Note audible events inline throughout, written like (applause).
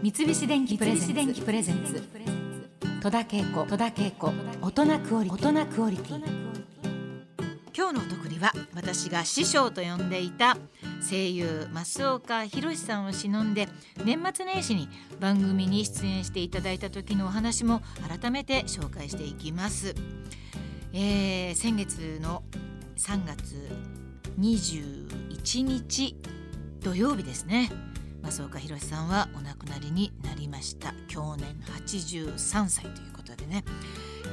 三菱電機プレゼンツ。戸田恵子。大人クオリティ。今日のお得りは私が師匠と呼んでいた声優増岡弘さんを忍んで年末年始に番組に出演していただいた時のお話も改めて紹介していきます、えー、先月の3月21日土曜日ですね増岡弘さんはお亡くなりになりました。去年83歳ということでね、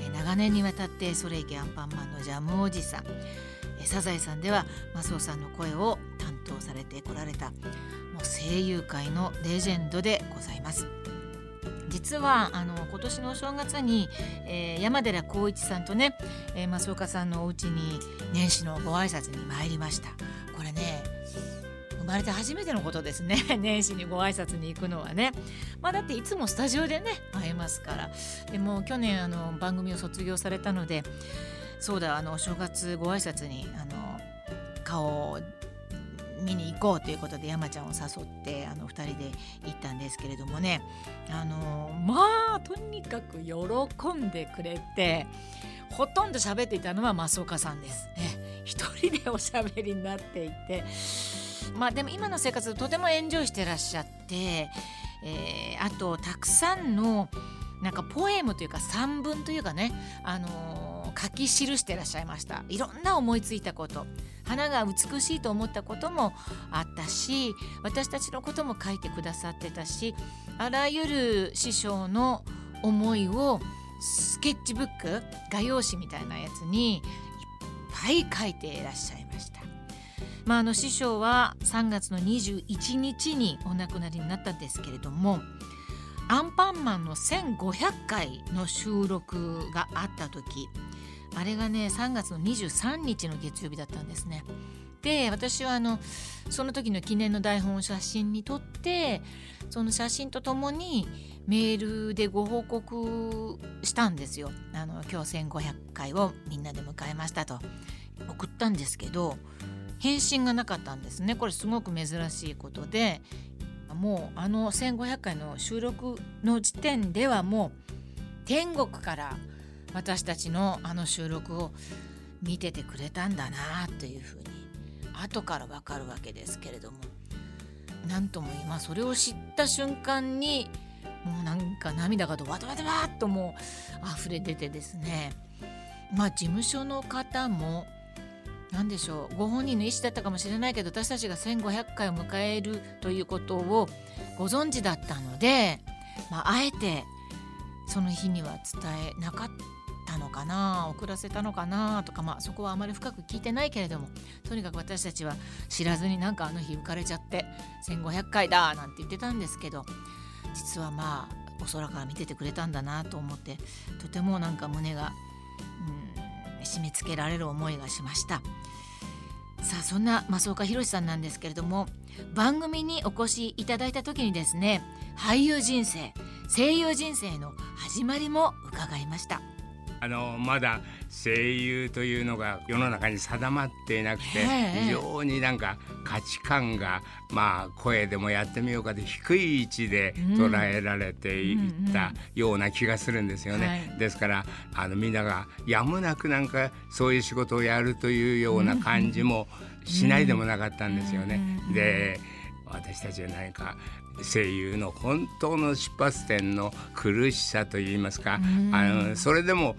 え長年にわたってソレイケアンパンマンのジャムおじさん、えサザエさんでは増尾さんの声を担当されてこられたもう声優界のレジェンドでございます。実はあの今年のお正月に、えー、山寺宏一さんとね、えー、増岡さんのお家に年始のご挨拶に参りました。これね生まれて初めてのことですね。(laughs) 年始にご挨拶に行くのはね。まあだっていつもスタジオでね会えますから。でも去年あの番組を卒業されたのでそうだあの正月ご挨拶にあの顔を見に行こうということで山ちゃんを誘ってあの2人で行ったんですけれどもね。あのまあとにかく喜んでくれてほとんど喋っていたのは増岡さんです。ね、一人でおしゃべりになっていて。まあでも今の生活とてもエンジョイしてらっしゃって、えー、あとたくさんのなんかポエムというか散文というかね、あのー、書き記してらっしゃいましたいろんな思いついたこと花が美しいと思ったこともあったし私たちのことも書いてくださってたしあらゆる師匠の思いをスケッチブック画用紙みたいなやつにいっぱい書いていらっしゃいました。まあ、あの師匠は3月の21日にお亡くなりになったんですけれどもアンパンマンの1500回の収録があった時あれがね3月の23日の月曜日だったんですね。で私はあのその時の記念の台本を写真に撮ってその写真とともにメールでご報告したんですよ。あの今日1500回をみんなで迎えましたと送ったんですけど返信がなかったんですね。これすごく珍しいことで。もうあの1500回の収録の時点ではもう天国から私たちのあの収録を見ててくれたんだなというふうに後からわかるわけですけれども。何とも今それを知った瞬間にもうなんか涙がドバドバドバッともう溢れ出てですね。まあ事務所の方も何でしょうご本人の意思だったかもしれないけど私たちが1500回を迎えるということをご存知だったので、まあ、あえてその日には伝えなかったのかな遅らせたのかなとか、まあ、そこはあまり深く聞いてないけれどもとにかく私たちは知らずになんかあの日浮かれちゃって1500回だなんて言ってたんですけど実はまあお空から見ててくれたんだなと思ってとてもなんか胸が、うん、締め付けられる思いがしました。さあそんな増岡宏さんなんですけれども番組にお越しいただいた時にですね俳優人生声優人生の始まりも伺いました。あのまだ声優というのが世の中に定まっていなくて非常になんか価値観がまあ声でもやってみようかで低い位置で捉えられていったような気がするんですよね。ですからあのみんながやむなくなんかそういう仕事をやるというような感じもしないでもなかったんですよね。で私たちは何か声優の本当の出発点の苦しさといいますか、あのそれでも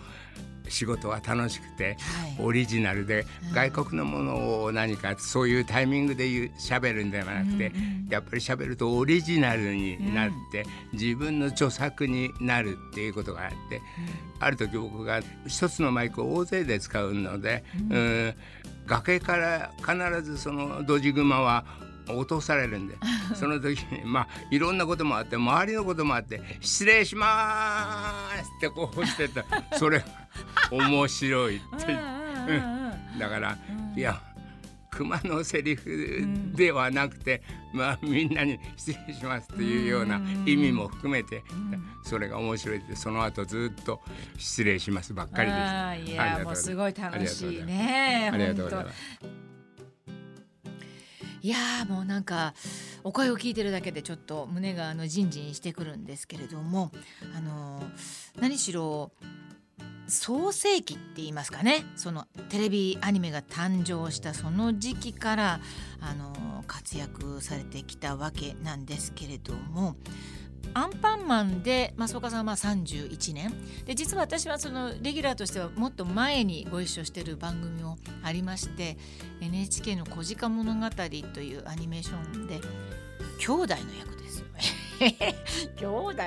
仕事は楽しくて、オリジナルで外国のものを何かそういうタイミングで言う喋るんではなくて、やっぱり喋るとオリジナルになって、自分の著作になるっていうことがあって、ある時僕が一つのマイクを大勢で使うので、うん崖から必ずそのドジグマは落とされるんで。(laughs) その時にまあいろんなこともあって周りのこともあって「失礼します」ってこうしてた。(laughs) それ面白いって、うん、だからいや熊のセリフではなくて、まあみんなに失礼しますというような意味も含めて、それが面白いってその後ずっと失礼しますばっかりです。いやもうすごい楽しいね。ありがとうございます。いやーもうなんかお声を聞いてるだけでちょっと胸があのジンジンしてくるんですけれどもあの何しろ創世期って言いますかね。そのテレビアニメが誕生したその時期からあの活躍されてきたわけなんですけれどもアンパンマンで増岡さんは31年で実は私はそのレギュラーとしてはもっと前にご一緒してる番組もありまして NHK の「小鹿物語」というアニメーションで兄弟の役ですよ (laughs) 兄弟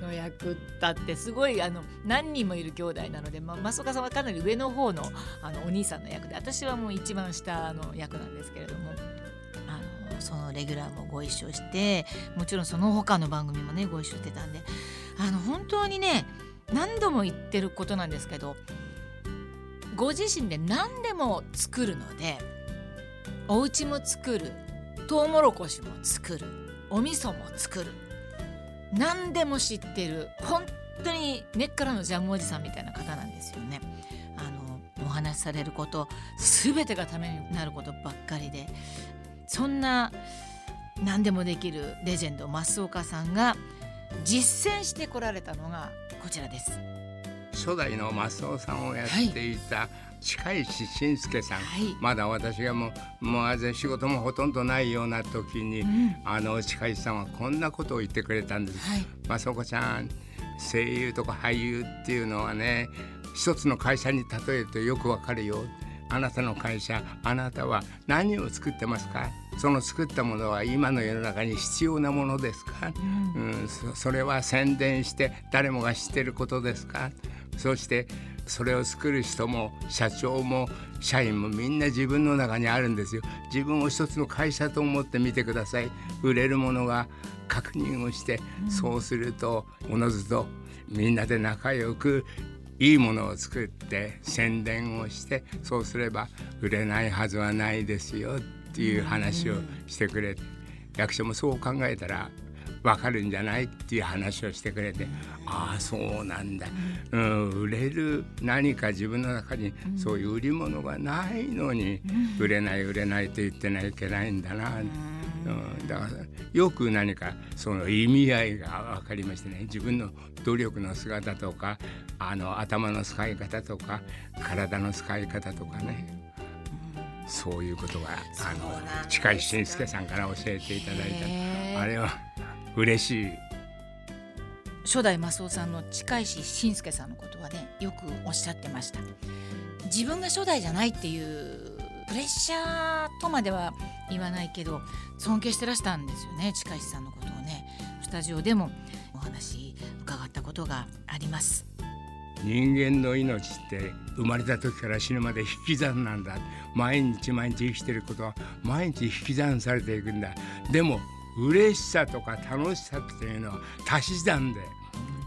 の役だってすごいあの何人もいる兄弟なので、まあ、増岡さんはかなり上の方のあのお兄さんの役で私はもう一番下の役なんですけれども。そのレギュラーもご一緒してもちろんその他の番組もねご一緒してたんであの本当にね何度も言ってることなんですけどご自身で何でも作るのでお家も作るトウモロコシも作るお味噌も作る何でも知ってる本当に根っからのジャムおじさんみたいな方なんですよね。あのお話しされること全てがためになることばっかりでそんな何でもできるレジェンド増岡さんが実践してこられたのがこちらです。初代の増尾さんをやっていた、近石信介さん、はい、まだ私がもうもう仕事もほとんどないような時に、うん、あの近石さんはこんなことを言ってくれたんです。はい、増岡ちゃん声優とか俳優っていうのはね一つの会社に例えるとよくわかるよ。あなたの会社あなたは何を作ってますか？その作ったものは今の世の中に必要なものですか、うん、うん、そそれは宣伝して誰もが知ってることですか？そしてそれを作る人も社長も社員もみんな自分の中にあるんですよ。自分を一つの会社と思ってみてください。売れるものが確認をして、うん、そうするとおのずとみんなで仲良くいいものを作って宣伝をしてそうすれば売れないはずはないですよっていう話をしてくれて役所もそう考えたら分かるんじゃないっていう話をしてくれてああそうなんだ、うん、売れる何か自分の中にそういう売り物がないのに売れない売れないと言ってないといけないんだな。うん、だからよく何かその意味合いが分かりましてね。自分の努力の姿とかあの頭の使い方とか体の使い方とかね。そういうことがあの近井慎介さんから教えていただいた。あれは嬉しい。初代マスオさんの近石慎介さんのことはねよくおっしゃってました。自分が初代じゃないっていうプレッシャーとまでは言わないけど尊敬してらしたんですよね近石さんのことをね。スタジオでもお話伺ったことがあります。人間の命って生まれた時から死ぬまで引き算なんだ。毎日毎日生きてることは毎日引き算されていくんだ。でも嬉しさとか楽しさっていうのは足し算で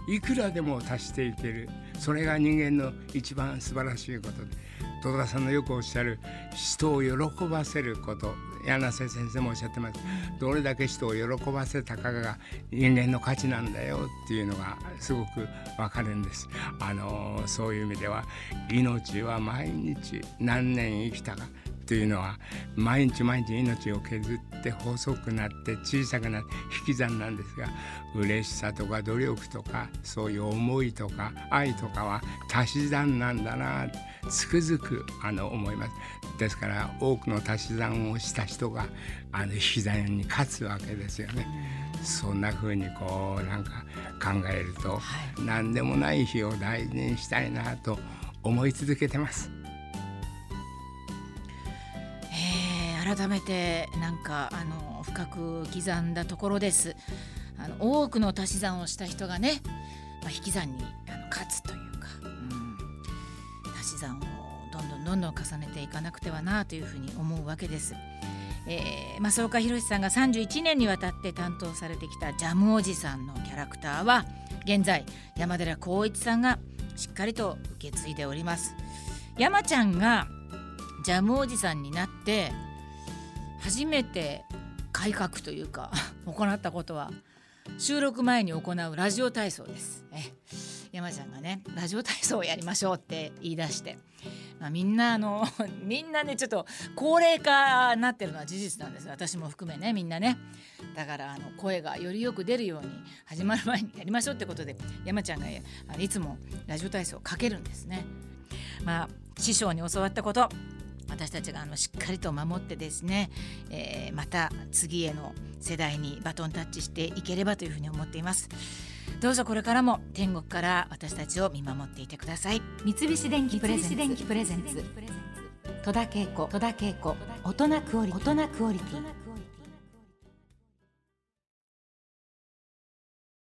いくらでも足していける。それが人間の一番素晴らしいことで戸田さんのよくおっしゃる人を喜ばせること柳瀬先生もおっしゃってますどれだけ人を喜ばせたかが人間の価値なんだよっていうのがすごくわかるん。ですあのそういう意味では命は毎日何年生きたかというのは毎日毎日命を削って細くなって小さくなって引き算なんですが嬉しさとか努力とかそういう思いとか愛とかは足し算なんだなつくづくあの思いますですから多くの足し算をした人があの引き算に勝つわけですよね。そんな風にこうなんか考えると、はい、何でもない日を大事にしたいなと思い続けてます。改めてなんかあの深く刻んだところですあの多くの足し算をした人がね、まあ、引き算にあの勝つというか、うん、足し算をどんどんどんどん重ねていかなくてはなというふうに思うわけです。えー、増岡弘さんが31年にわたって担当されてきたジャムおじさんのキャラクターは現在山寺宏一さんがしっかりと受け継いでおります山ちゃんがジャムおじさんになって初めて改革というか (laughs) 行ったことは収録前に行うラジオ体操です。山ちゃんがねラジオ体操をやりましょうって言い出してまあ、みんなあの (laughs) みんなねちょっと高齢化になってるのは事実なんです私も含めねみんなねだからあの声がよりよく出るように始まる前にやりましょうってことで山ちゃんがいつもラジオ体操をかけるんですね。まあ師匠に教わったこと私たちがあのしっかりと守ってですね、えー、また次への世代にバトンタッチしていければというふうに思っています。どうぞこれからも天国から私たちを見守っていてください。三菱電機プレゼンツ。戸田恵子。大人クオリティ